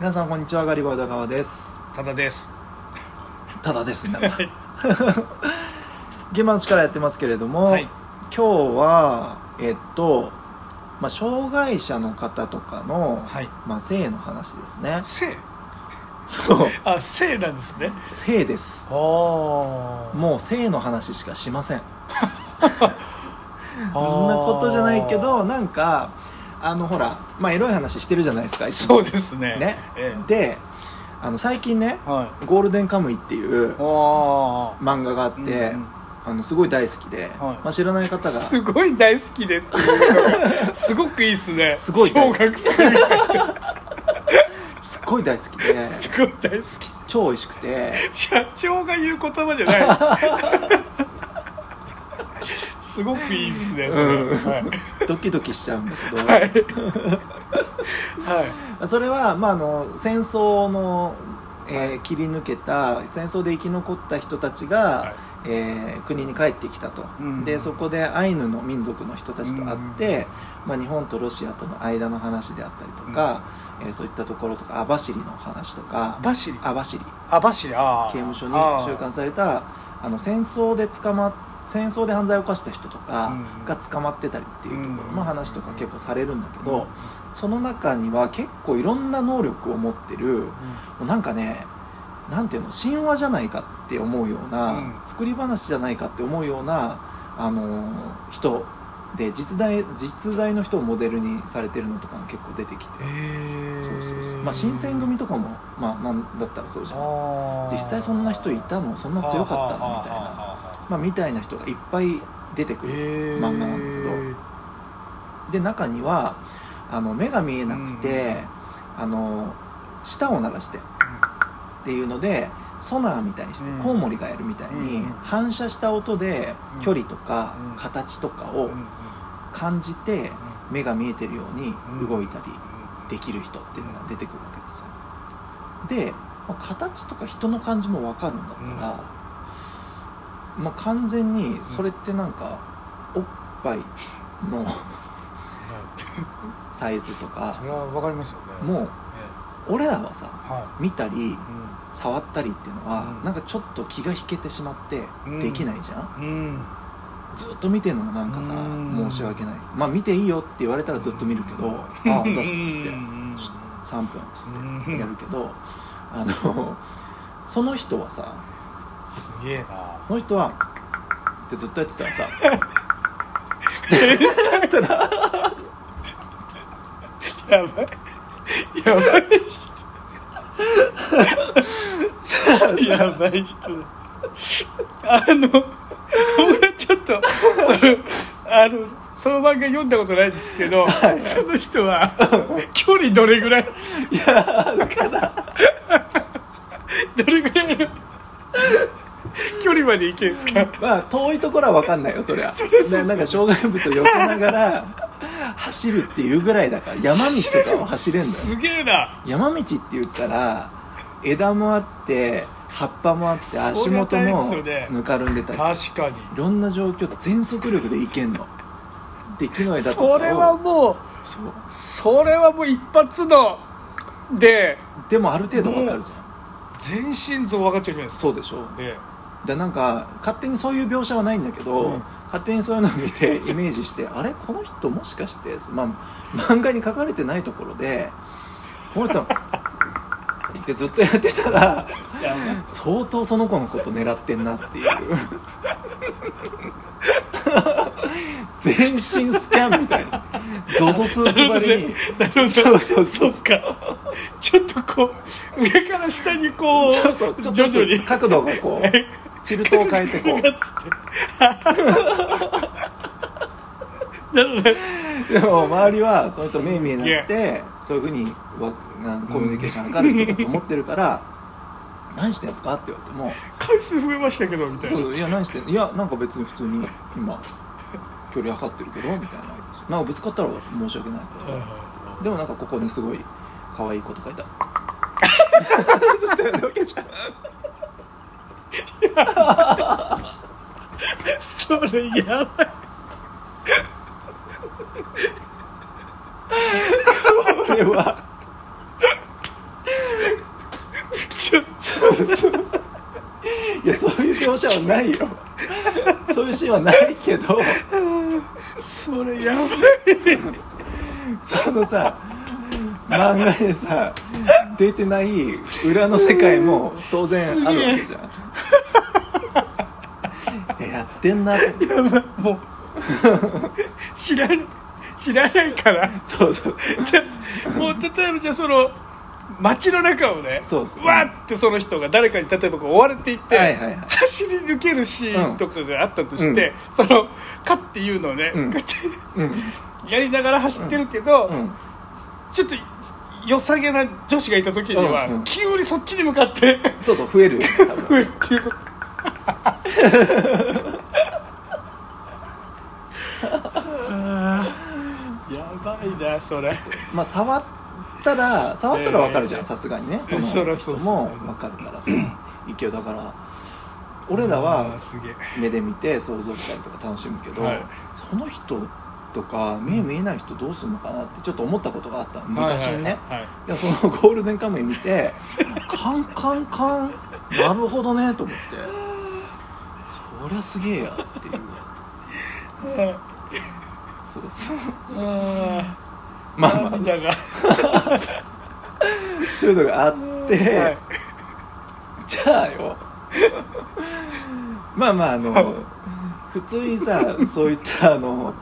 皆さんこんにちはガリバー田川です。ただです。ただですになった。現場の力やってますけれども、はい。今日はえっと、まあ、障害者の方とかの、はい。まあ、性の話ですね。性？そう。あ性なんですね。性です。ああもう性の話しかしません。そんなことじゃないけどなんかあのほらまあエロい話してるじゃないですかいつも。そうですね。ね。えであの最近ねえはい「ゴールデンカムイ」っていうあ漫画があって、うんうん。あのすごい大好きで、まあ、知らない方が。あすごい大好きでっていうのが すごくいいですね。すごい小大好き。学生みたいすっごい大好きですごい大好き。超美味しくて。社長が言う言葉じゃないす。ごくいいですねそれ、うん。はいドキドキしちゃうんだけど、はい。はい。それは、まあ、あの戦争の、えー切り抜けた戦争で生き残った人たちが、はい。えー国に帰ってきたと、うん。でそこでアイヌの民族の人たちと会って、まあ、日本とロシアとの間の話であったりとか、えーそういったところとか網走の話とか網走？刑務所に収監されたあの戦争で捕まっ戦争で犯罪を犯した人とかうんが捕まってたりっていうところうんの話とか結構されるんだけうんどその中には結構いろんな能力を持ってるもうなんかねなんていうの神話じゃないかって思うような、うん。作り話じゃないかって思うような、あのー人で実在実在の人をモデルにされてるのとかも結構出てきて、そうそうそう。まあ新選組とかもまあなんだったらそうじゃん。実際そんな人いたのそんな強かったのみたいな、まあ、みたいな人がいっぱい出てくる漫画なんだけど。で中にはあの目が見えなくて、あの舌を鳴らしてっていうのでソナーみたいにして、うん。コウモリがやるみたいに、うん反射した音でうん。距離とかうん。形とかを感じて目が見えてるように動いたりできる人っていうのが出てくるわけですよ。で、まあ形とか人の感じも分かるんだったら、まあ、完全にそれってなんかおっぱいのサイズとかそれはわかりますよね。もう俺らはさは見たりい触ったりっていうのは、うん。なんかちょっと気が引けてしまってうん。できないじゃん、うん。ずっと見てるのもなんかさ、うん。申し訳ない。まあ見ていいよって言われたらずっと見るけど、ああざっすっつって。うん。し3分っつってうん。やるけど、あのその人はさすげえな。その人はってずっとやってたらさ。だったら？やばい。やばい人。やばい人だ。あの僕はちょっとそのあのその漫画読んだことないんですけど、その人は距離どれぐらい？いやだからどれぐらいの？距離まで行けんすか？まあ遠いところは分かんないよそりゃ。そりゃそうですななんか障害物を避けながら走るっていうぐらいだから山道とかは走れんだよ。すげえな。山道って言ったら枝もあって葉っぱもあって足元もぬかるんでたり。確かに。いろんな状況全速力で行けんの。で木の枝とかを。それはもうそう。それはもう一発のででもある程度分かるじゃん。全身像分かっちゃうじゃないです。かそうでしょ。ででなんか勝手にそういう描写はないんだけど、うん。勝手にそういうのを見て イメージしてあれ？この人もしかして、まあ、漫画に書かれてないところでこの人ってずっとやってたら相当その子のこと狙ってんなっていう。全身スキャンみたいな ZOZO スーツ張りになるほど。そうそうそうそうか。ちょっとこう上から下にこうそうそうちょっと徐々に。角度がこう チルトを変えてこう。やつって。なるほどでも周りはその人目見えなくてそういうふうにわなコミュニケーション図る人だと思ってるから「何してんすか?」って言われても回数増えましたけどみ「たいな。そういや何してんいやなんか別に普通に今距離測ってるけど」みたいな「なんかぶつかったら申し訳ないからさ」でもなんかここにすごい可愛い子とかいた。それやばい。これは。いやそういう描写はないよ。そういうシーンはないけどそれやばいそのさ漫画でさ出てない裏の世界も当然あるわけじゃん。え。やってんな。ってやばいもう。知らない知らないから。そうそう。で もう例えばじゃあその街の中をねそうそうわーってその人が誰かに例えばこう追われていって、はいはいはい。走り抜けるシーンとかがあったとして、その「か」っていうのをね、うん。こうやってうん。やりながら走ってるけど、うん。ちょっと良さげな女子がいた時には、うんうん。急にそっちに向かってそうそう増える。よ 多増分えるっていう。こ とあーやばいなそれ。まあ触ったら触ったら分かるじゃええ。んさすがにね。ええ。その人も分かるからさ。勢いだから俺らあは目で見て想像したりとか楽しむけど、はい。その人とか目見えない人どうするのかなってちょっと思ったことがあったの。昔にね、はい。はいそのゴールデンカムイ見て カンカンカンなるほどねと思って。そりゃすげえやっていう。はい。そうそう。あまあまあ涙が。そういうのがあって、はい。じゃあよ。まあまああの普通にさそういったあの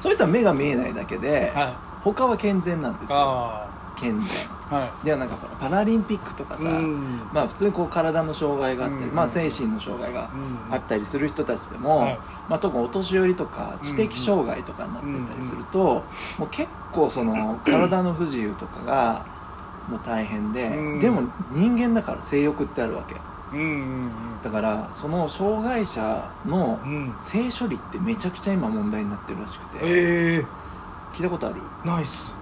そういった目が見えないだけで、はい。他は健全なんですよ。あ健全。あはい。ではなんかパラリンピックとかさ、うん。まあ普通にこう体の障害があって、うん。まあ精神の障害がうん。あったりする人たちでも、はい。まあ、特にお年寄りとか知的障害とかになってたりすると、もう結構その 体の不自由とかがもう大変で、うん。でも人間だから性欲ってあるわけ。うんうんだからその障害者のうん。うん性処理ってめちゃくちゃ今問題になってるらしくて。ええ聞いたことある？ナイス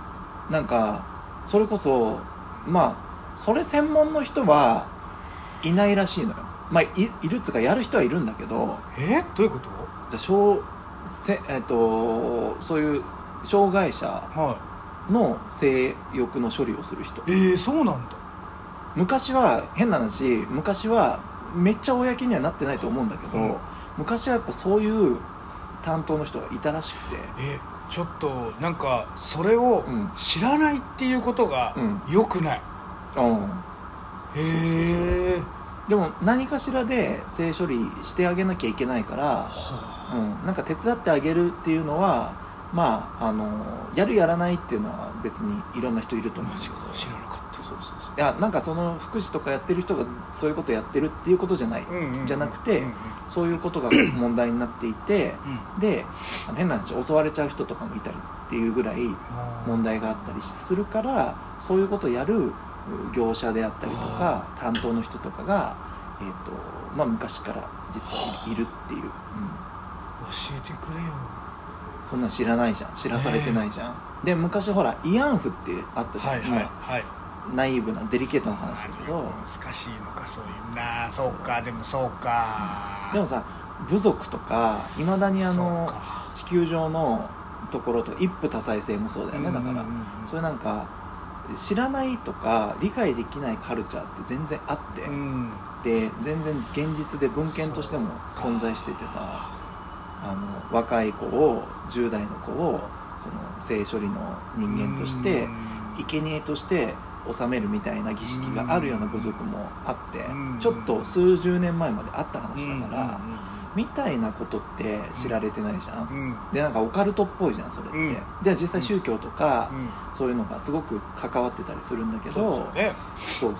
なんかそれこそまあそれ専門の人はいないらしいのよ。まあいいるっていうかやる人はいるんだけど。え？どういうこと？じゃあ障せえっとそういう障害者はの性欲の処理をする人。いええそうなんだ。昔は変な話昔はめっちゃ公にはなってないと思うんだけど、うん。昔はやっぱそういう担当の人がいたらしくて。えちょっとなんかそれをうん。知らないっていうことがうん。良くない、うんへえ。でも何かしらで性処理してあげなきゃいけないから、はうん、なんか手伝ってあげるっていうのはまああのやるやらないっていうのは別にいろんな人いると思う。あマジか。知らなかいやなんかその福祉とかやってる人がそういうことやってるっていうことじゃない、じゃなくて、そういうことが 問題になっていてで変な話襲われちゃう人とかもいたりっていうぐらい問題があったりするからそういうことをやるう業者であったりとか担当の人とかが、えーとまあ、昔から実はいるっていう、うん、教えてくれよ。そんなん知らないじゃん。知らされてないじゃん、で昔ほら慰安婦ってあったじゃん、はいはいはい。今ナイーブなデリケートな話だけど。難しいのかそういう。なそうかでもそうか。でもさ部族とかいまだにあの地球上のところと一夫多妻制もそうだよねだから、うんうんうん。それなんか知らないとか理解できないカルチャーって全然あって、うん。で全然現実で文献としても存在しててさあの若い子を10代の子をその性処理の人間として生贄として納めるみたいな儀式があるような部族もあってうん。ちょっと数十年前まであった話うんだからみたいなことって知られてないじゃん。でなんかオカルトっぽいじゃんそれって、うん。で実際宗教とかうん。そういうのがすごく関わってたりするんだけどそうそうねそう。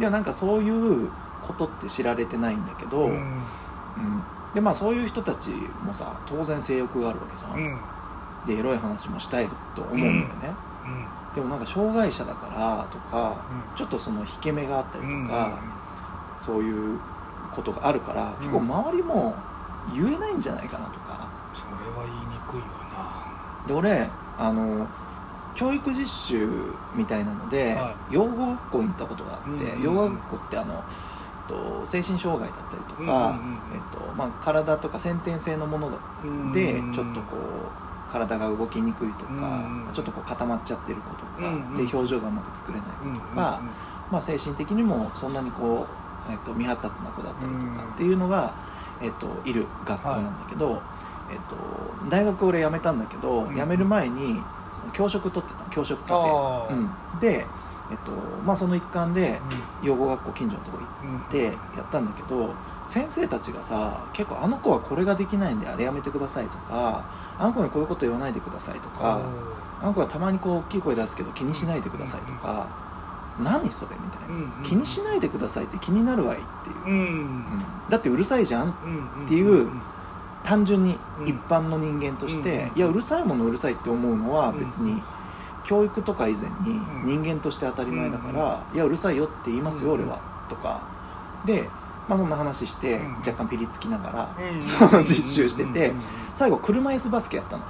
でもなんかそういうことって知られてないんだけど、ううん。んでまあそういう人たちもさ当然性欲があるわけじゃん、うん。でエロい話もしたいと思うんだよね、うんでもなんか障害者だからとか、うん。ちょっとその引け目があったりうんとか、そういうことがあるから、うん。結構周りも言えないんじゃないかなとか。それは言いにくいわで俺あの教育実習みたいなので、は養護学校に行ったことがあって、うんうんうん。養護学校ってあのと精神障害だったりとか、うんうんうんえっとまあ、体とか先天性のものなでうん。ちょっとこう体が動きにくいとか、ちょっとこう固まっちゃってる子とか、で表情がうまく作れない子とか、まあ、精神的にもそんなにこう、えっと、未発達な子だったりとかっていうのが、えっと、いる学校なんだけど、えっと、大学俺辞めたんだけど、うん辞める前にその教職取ってたの。教職課あ程、ー。うん、で、えっとまあ、その一環で養護学校近所のとこ行うん。ってやったんだけど先生たちがさ結構あの子はこれができないんであれやめてくださいとかあの子にこういうこと言わないでくださいとかあの子はたまにこう大きい声出すけど気にしないでくださいとか、何それみたいな、うんうん気にしないでくださいって気になるわいっていう、うんうんだってうるさいじゃんうんっていう単純にうん一般の人間として、うんいやうるさいものうるさいって思うのは別に教育とか以前に人間として当たり前だから、いやうるさいよって言いますよ、うん。俺は。とか。で、まあ、そんな話して、うん。若干ピリつきながら、うん。その実習してて、最後車椅子バスケやったの。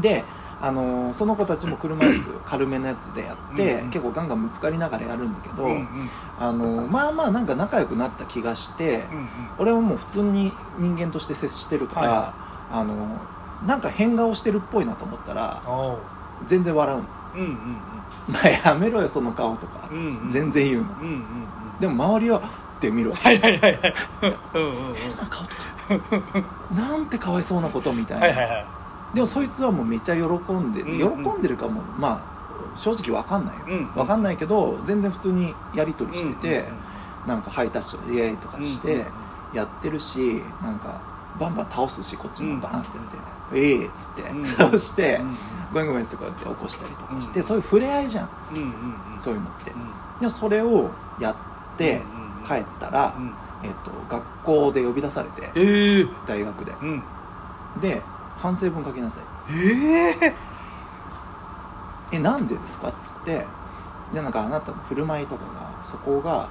であのーその子たちも車椅子軽めのやつでやって、結構ガンガンぶつかりながらやるんだけど、あのーまあまあなんか仲良くなった気がして、うん俺はもう普通に人間として接してるから、はあのなんか変顔してるっぽいなと思ったら全然笑うの。うんうん「まあやめろよその顔」とか、全然言うの。でも周りはって見ろ。はいはいはいはい。うんうんうん。顔とか。なんてかわいそうなことみたいな、はいはいはい。でもそいつはもうめっちゃ喜んで、うん喜んでるかも。まあ正直わかんないよ、うんわかんないけど全然普通にやり取りしてて、うんうんなんかハイタッチとかイエーイとかして、うんうんやってるしなんかバンバン倒すしこっちもバーンってやって「ええ」っつって、うん倒して、うんごめんごめん」ってこうやって起こしたりとかして、うんそういう触れ合いじゃんうんうんうん。そういうのって、うんでそれをやってうん帰ったら、うん。えっと学校で呼び出されてええ大学で。うん。で反省文書きなさいえええなんでですか？っつって。でなんかあなたの振る舞いとかがそこが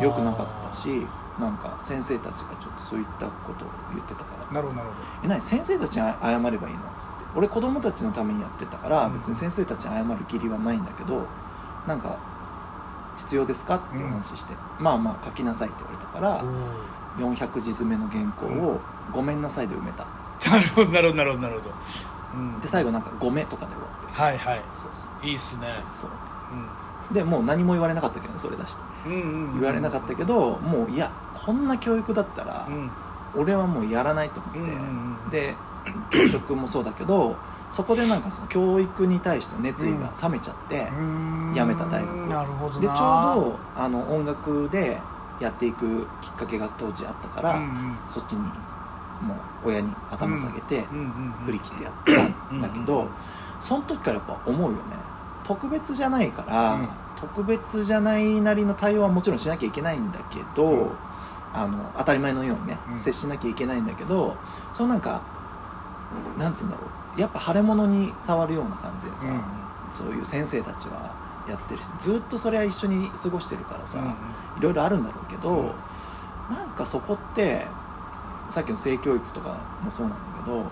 良くなかったしなんか先生たちがちょっとそういったことを言ってたからなるほどなるえ何？先生たちに謝ればいいの？っつって。俺子供たちのためにやってたからうん別に先生たちに謝る義理はないんだけどなんか必要ですかって話して、まあまあ書きなさいって言われたからほど400字詰めの原稿を「ごめんなさい」で埋めた。なるほどなるほどなるほどなるほど。うん。で最後なんか「ごめ」とかで終わって。はいはい。そうそう。いいっすね。そう。うでもう何も言われなかったけどねそれ出して。んうんうんうん言われなかったけどもういやこんな教育だったらうん。俺はもうやらないと思って、うんうんうんで教 職もそうだけどそこでなんかその教育に対しての熱意が冷めちゃって、うん。辞めた大学を。なるほどな。でちょうどあの音楽でやっていくきっかけが当時あったから、うんうん。そっちにもう親に頭下げて振り切ってやったんだけど、うんその時からやっぱ思うよね。特別じゃないから、うん。特別じゃないなりの対応はもちろんしなきゃいけないんだけど、うん。あの当たり前のようにね、うん。接しなきゃいけないんだけどそのなんかなんつうんだろうやっぱ腫れ物に触るような感じでさ、うんそういう先生たちはやってるしずっとそれは一緒に過ごしてるからさ、うんうん。いろいろあるんだろうけど、うん。なんかそこってさっきの性教育とかもそうなんだけど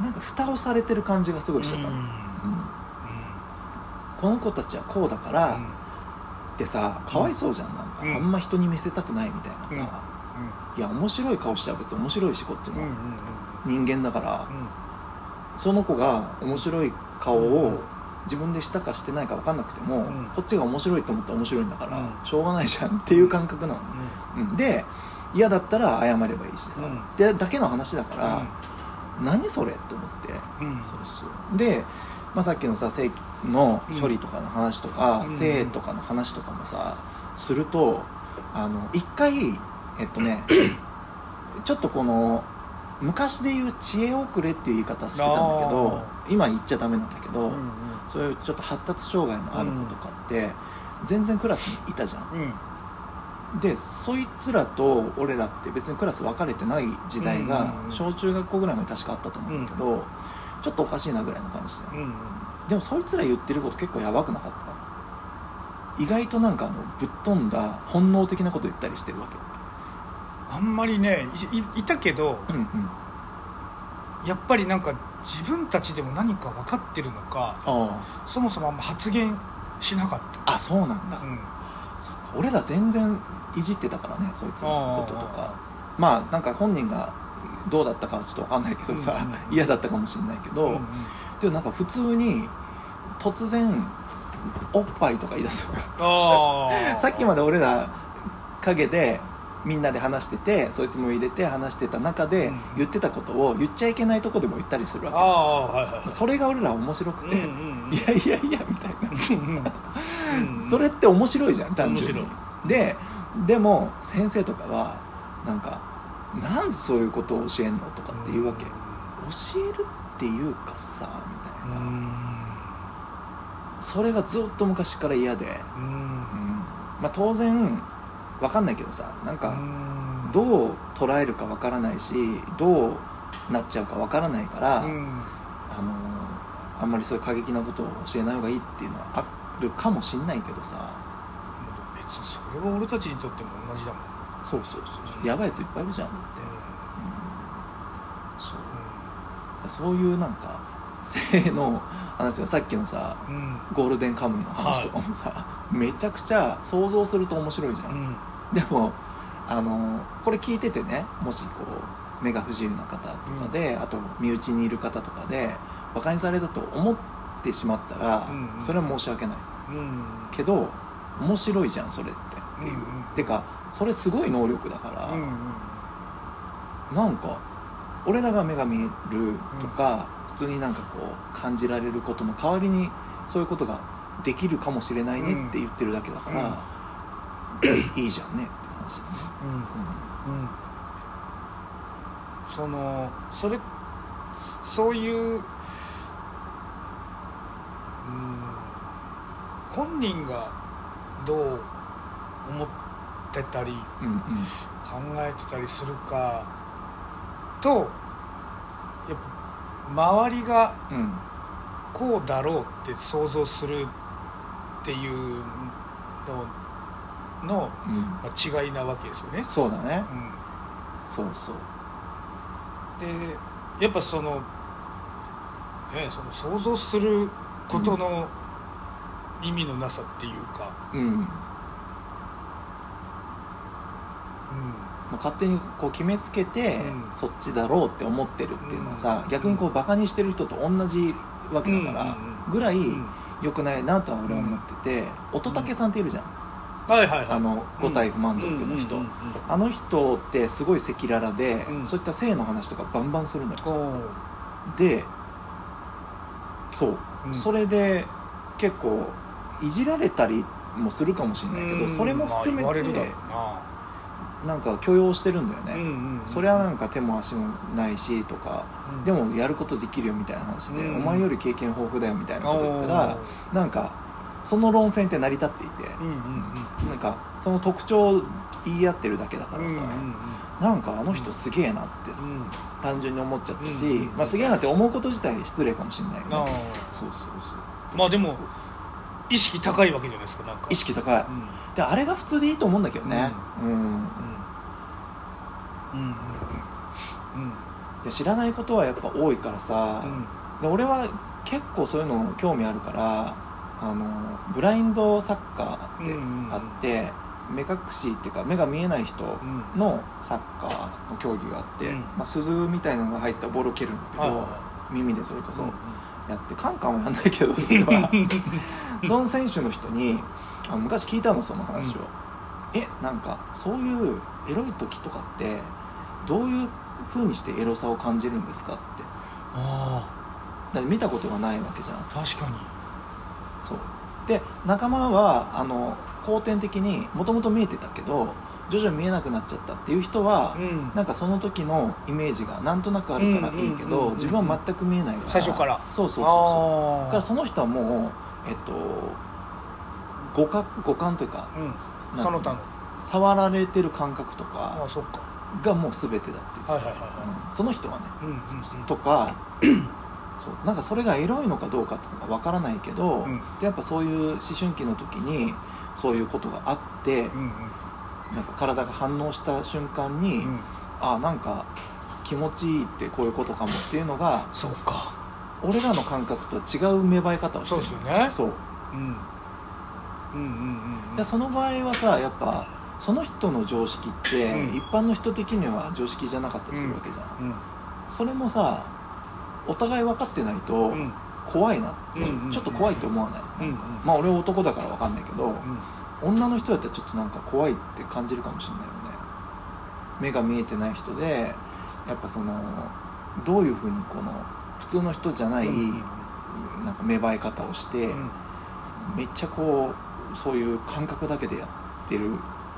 なんか蓋をされてる感じがすごいしちゃったの、うん。うん。この子たちはこうだから、うん。ってさかわいそうじゃん。なんか、うん。あんま人に見せたくないみたいなさ、うん。いや面白い顔しちゃ別に面白いしこっちも、うんうん。人間だから、うんその子が面白い顔を自分でしたかしてないか分かんなくても、うん。こっちが面白いと思ったら面白いんだから、うん。しょうがないじゃんっていう感覚なの、うん。で嫌だったら謝ればいいしさ、うん。でだけの話だから、何それって思って、そうそう。で、まあ、さっきのさ性の処理とかの話とか、うん。性とかの話とかもさするとあの一回えっとね ちょっとこの昔で言う知恵遅れっていう言い方してたんだけど今言っちゃダメなんだけど、うんそういうちょっと発達障害のある子とかって、全然クラスにいたじゃん。うん。でそいつらと俺らって別にクラス分かれてない時代がうんうんうん小中学校ぐらいまで確かあったと思うんだけど、ちょっとおかしいなぐらいの感じで、うんうんでもそいつら言ってること結構やばくなかった？意外となんかあのぶっ飛んだ本能的なこと言ったりしてるわあんまりねいたけどけうんうん。やっぱりなんか自分たちでも何か分かってるのかあそもそもあんま発言しなかっああそうなんだ、た、うん。そっか俺ら全然いじってたからねそいつのこととあかまあなんか本人がどうだったかはちょっと分かんないけどさ、うんうん嫌だったかもしれないけど、うんうんでもなんか普通に突然おっぱいとか言い出す さっきまで俺ら陰でみんなで話しててそいつも入れて話してた中でうん。言ってたことを言っちゃいけないとこでも言ったりするあわあはいはいけですそれが俺ら面白くて、うんうんうん。いやいやいやみたいな。それって面白いじゃん単純に。面ででも先生とかはなんか「なんでそういうことを教えんの?」とかって言うわけ。教えるっていうかさみうたいな、ん。それがずっと昔から嫌で、うん。うん。まあ、当然わかんないけどさなんかうん。どう捉えるかわからないしどうなっちゃうかわからないから、うん。あのあんまりそういう過激なことを教えない方がいいっていうのはあるかもしんないけどさ。別にそれは俺たちにとっても同じだもん。そうそうそうやばいやついっぱいいるじゃんだって、うん。そう。そういうなんか性の話がさっきのさうん。うんゴールデンカムイの話とかもさ、めちゃくちゃ想像すると面白いじゃん、うんでもあのこれ聞いててねもしこう目が不自由な方とかで、あと身内にいる方とかでバカにされたと思ってしまったら、うんうん。それは申し訳ない。うん。けど面白いじゃんそれって。っていう、うんうん。てかそれすごい能力だから、うんうん。なんか俺らが目が見えるとか、普通になんかこう感じられることの代わりにそういうことができるかもしれないねって言ってるだけだから、いいじゃん。ねって話ね、うん。うん。そのそれそういう、うん、本人がどう思ってたりうん、うん。考えてたりするかとやっぱ周りがこうだろうって想像するっていうのをの、違いなわけですよね。そうだね。うん。そうそう。でやっぱその,、ね、その想像することの意味のなさっていうか、うん。もう勝手にこう決めつけて、うん。そっちだろうって思ってるっていうのはさ、逆にこうバカにしてる人と同じわけだから、うんうんうんぐらいうん良くないなとは俺は思ってて、乙武さんっているじゃん、はいはいはい。あの五体不満足の人、うんうんうんあの人ってすごい赤裸々で、うん。そういった性の話とかバンバンするのよ。でそう、うん。それで結構いじられたりもするかもしれないけど、うん。それも含めまあな。んか許容してるんだよね、な、うんうんうん。それはなんか手も足もないしとか、うん。でもやることできるよみたいな話で、うん。お前より経験豊富だよみたいなこと言ったらおなんかその論戦って成り立っていて、ーうんうん。なんかその特徴を言い合ってるだけだからさ、うんうんうん。なんかあの人すげえなって、うんうん。単純に思っちゃったし、うんまあ、すげえなって思うこと自体失礼かもしれないけど、あね、ーそうそうそう。まあでも意識高いわけじゃないですかなんか。意識高い、うん。であれが普通でいいと思うんだけどね。うん、うんうんうん。うん。で知らないことはやっぱ多いからさ、うん。で俺は結構そういうの興味あるからあのブラインドサッカーってあって、目隠しっていうか目が見えない人うん。のサッカーの競技があって、うん。まあ、鈴みたいなのが入ったボールを蹴るんだけど、はいはい耳でそれこそうんやってカンカンはやんないけどそれは。その選手の人にあ昔聞いたのその話を、えなんかそういうエロい時とかってどういう風にしてエロさを感じるんですかって。あだって見たことがないわけじゃん。あ確かにそう。で仲間はあの後天的にもともと見えてたけど徐々に見えなくなっちゃったっていう人は、うん。なんかその時のイメージがなんとなくあるからいいけうんうんうんうん。ど自分は全く見えないから。最初から。そうそうそうそう。だあからその人はもうえっと五感五感というかうん。その他の。触られてる感覚とあか。がもう全てだっていはいはいはうん。その人はね。いうんうん。とかそうなんかそれがエロいのかどうかっていうのがわからないけど、うん。でやっぱそういう思春期の時にそういうことがあって、うんうん。なんか体が反応した瞬間に、うん。あなんか気持ちいいってこういうことかもっていうのがそうか。俺らの感覚とは違う芽生え方をしてそうるですよね。そう。うん。うんうんうんでその場合はさやっぱその人の常識って、うん。一般の人的には常識じゃなかったりするわけじゃん、うん。それもさお互い分かってないと、うん。怖いな、ちょっと怖いって思わない、うんうん。まあ俺は男だから分かんないけど、うん。女の人だったらちょっとなんか怖いって感じるかもしれないよね。目が見えてない人でやっぱそのどういうふうにこの普通の人じゃない、うん。なんか芽生え方をして、うん。めっちゃこうそういう感覚だけでやってる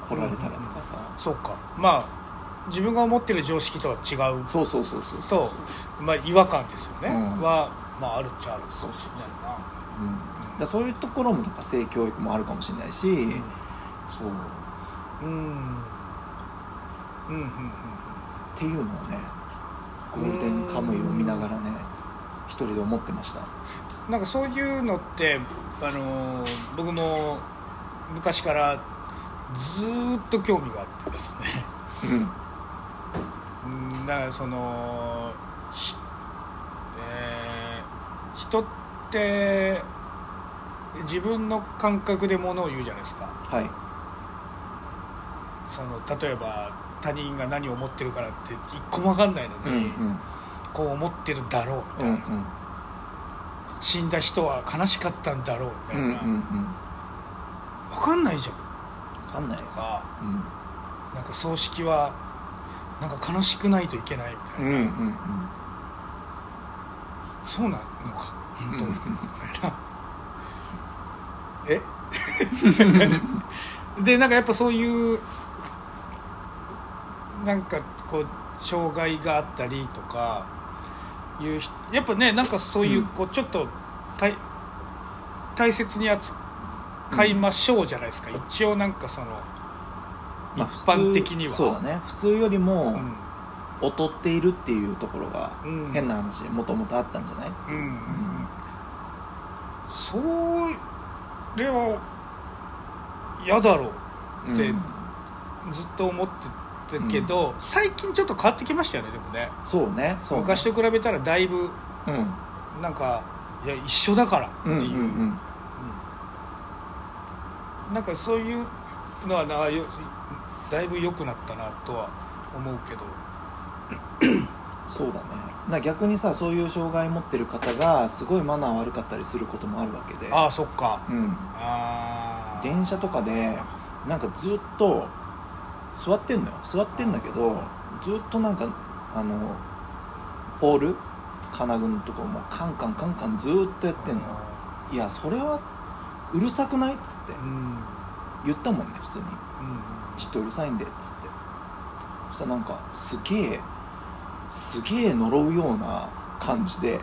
来られたらとかさ、そうか。まあ自分が思ってる常識とは違うそうそうそうそうと、まあ、違和感ですよね、うん。は、まあ、あるっちゃある。かもしれないなうん、だそういうところもなんか性教育もあるかもしれないし、そう。うん。うんうんうん。っていうのをねゴールデンカムイを見ながらね一人で思ってました。なんかそういうのって、あのー僕も昔からずーっと興味があってですね。うんうんだからその、ひえー人って自分の感覚でものを言うじゃないですか。はい。その例えば他人が何を思ってるからって一個も分かんないのうんに、こう思ってるだろうみたいな、うんうん。死んだ人は悲しかったんだろうみたいな、うんうんうん。分かんないじゃん。分かんないとかうん。なんか葬式はなんか悲しくないといけないみたいな、うんうんうん。そうなのか。本当。みたいなえ？でなんかやっぱそういうなんかこう障害があったりとかいう人やっぱねなんかそういうこうちょっと大大切に扱いましょうじゃないですか、一応なんかその一まあ普通般的には、そうだね。普通よりもう劣っているっていうところがんうん、変な話もともとあったんじゃない？うん。うん。それは嫌だろうでうん。ずっと思ってたけど、最近ちょっと変わってきましたよねでもね。そうねね。昔と比べたらだいぶうん。なんかいや一緒だからっていう、うんうんうん。うん。なんかそういうのはなよだいぶ良くなったなとは思うけど。そうだね。な逆にさそういう障害持ってる方がすごいマナー悪かったりすることもあるわけで。ああそっか。うん。ああ電車とかでなんかずっと座ってんのよ。座ってんだけどずっとなんかあのポール？金具のとこもカンカンカンカンずっとやってんの。いやそれはうるさくない？っつって。言ったもんね普通に。うんちょっとうるさいんでっつって。そしたらなんかすげえすげえ呪うような感じでうん。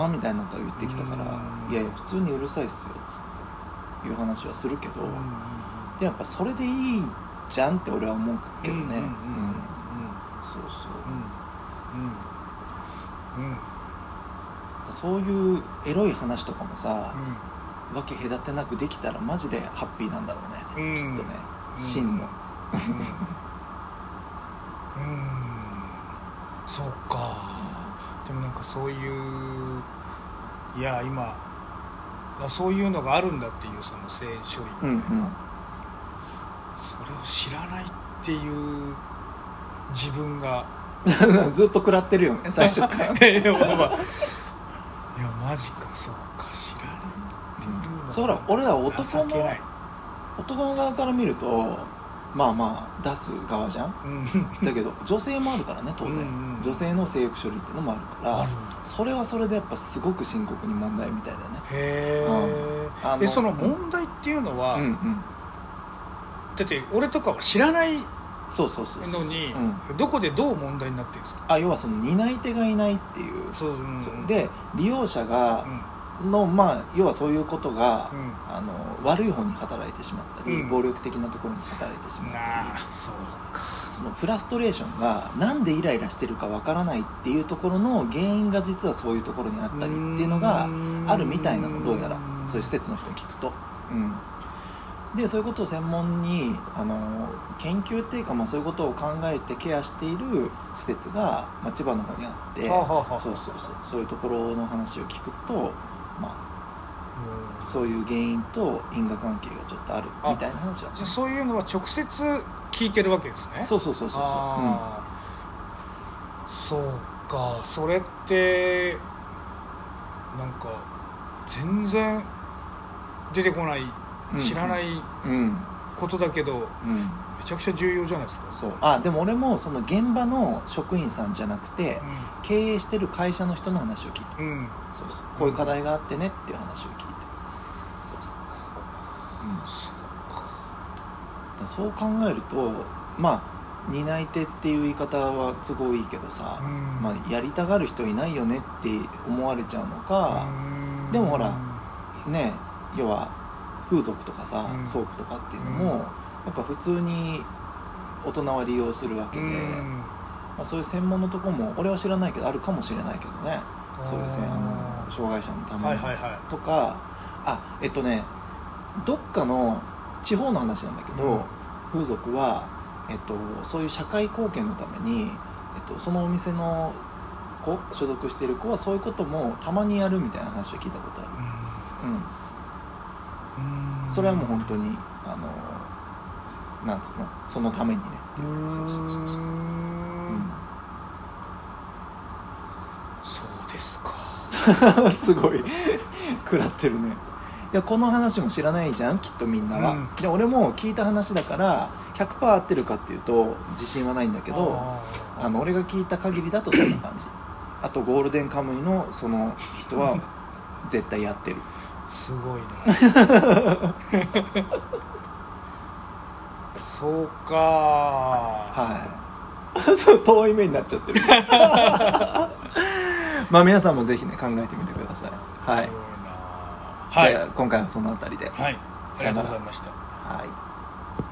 ああみたいなこと言ってきたからうんいやいや普通にうるさいっすよっつっていう話はするけどうんでやっぱそれでいいじゃんって俺は思うけどね。そうそう。うんうんうん。そういうエロい話とかもさうわけ隔てなくできたらマジでハッピーなんだろうねん。きっとね。うん真の。うん。うん。そうか。でもなんかそういういや今あそういうのがあるんだっていうその性処理みたいな、うんうん。それを知らないっていう自分が。ずっと食らってるよね最初から。いやマジかそうか知らないっていうのそうほら俺ら男の情けない男の側から見るとまあまあ出す側じゃん。うん。だけど女性もあるからね当然、うんうん女性の性欲処理っていうのもあるからそれはそれでやっぱすごく深刻に問題みたいだね。へうん。その問題っていうのは、うんうん。だって俺とかは知らないそうそうそうのに、うん、どこでどう問題になってるんですか？あ要はその担い手がいないっていう。そう、うんで利用者がうんのまあ要はそういうことが、うん。あの悪い方に働いてしまったり、うん。暴力的なところに働いてしまったり。そうか。そのフラストレーションがなんでイライラしてるかわからないっていうところの原因が実はそういうところにあったりっていうのがあるみたいなのどうやら。そういう施設の人に聞くと、うん、でそういうことを専門にあの研究っていうか、まあ、そういうことを考えてケアしている施設が、まあ、千葉の方にあって、そうそうそう。そういうところの話を聞くと、まあ、うん。そういう原因と因果関係がちょっとあるあみたいな話はじゃあそういうのは直接聞いてるわけですね。そうそうそうそう。そう、あー。そうか。それってなんか全然出てこないうん。知らないうん。ことだけど、うんめちゃくちゃ重要じゃないですか。そう。あでも俺もその現場の職員さんじゃなくて経営してる会社の人の話を聞いた。うん、うん、そうそう。こういう課題があってねっていう話を聞いてそうそう、うん、だそう考えるとまあ担い手っていう言い方は都合いいけどさ、うん。まあ、やりたがる人いないよねって思われちゃうのか、うん。でもほらね要は風俗とかさ、うん。ソープとかっていうのも、うんやっぱ普通に大人は利用するわけで、うん。まあ、そういう専門のとこも俺は知らないけどあるかもしれないけどね。そうですねあの障害者のために、とかあえっとねどっかの地方の話なんだけど、うん。風俗は、えっと、そういう社会貢献のために、えっと、そのお店の子所属してる子はそういうこともたまにやるみたいな話を聞いたことある、うん、うん。それはもう本当にあのなんつうの？そのためにね。そうそうそうそう、うん。そうですか。すごい。食らってるね。いやこの話も知らないじゃんきっとみんなは、うん。で俺も聞いた話だから100%合ってるかっていうと自信はないんだけどあの俺が聞いた限りだとそんな感じ。あとゴールデンカムイのその人は 絶対やってる。すごいなそうか。はい。そう遠い目になっちゃってる。まあ皆さんもぜひね考えてみてください。はい。いじゃあ今回はそのあたりで。はい。ありがとうございました。はい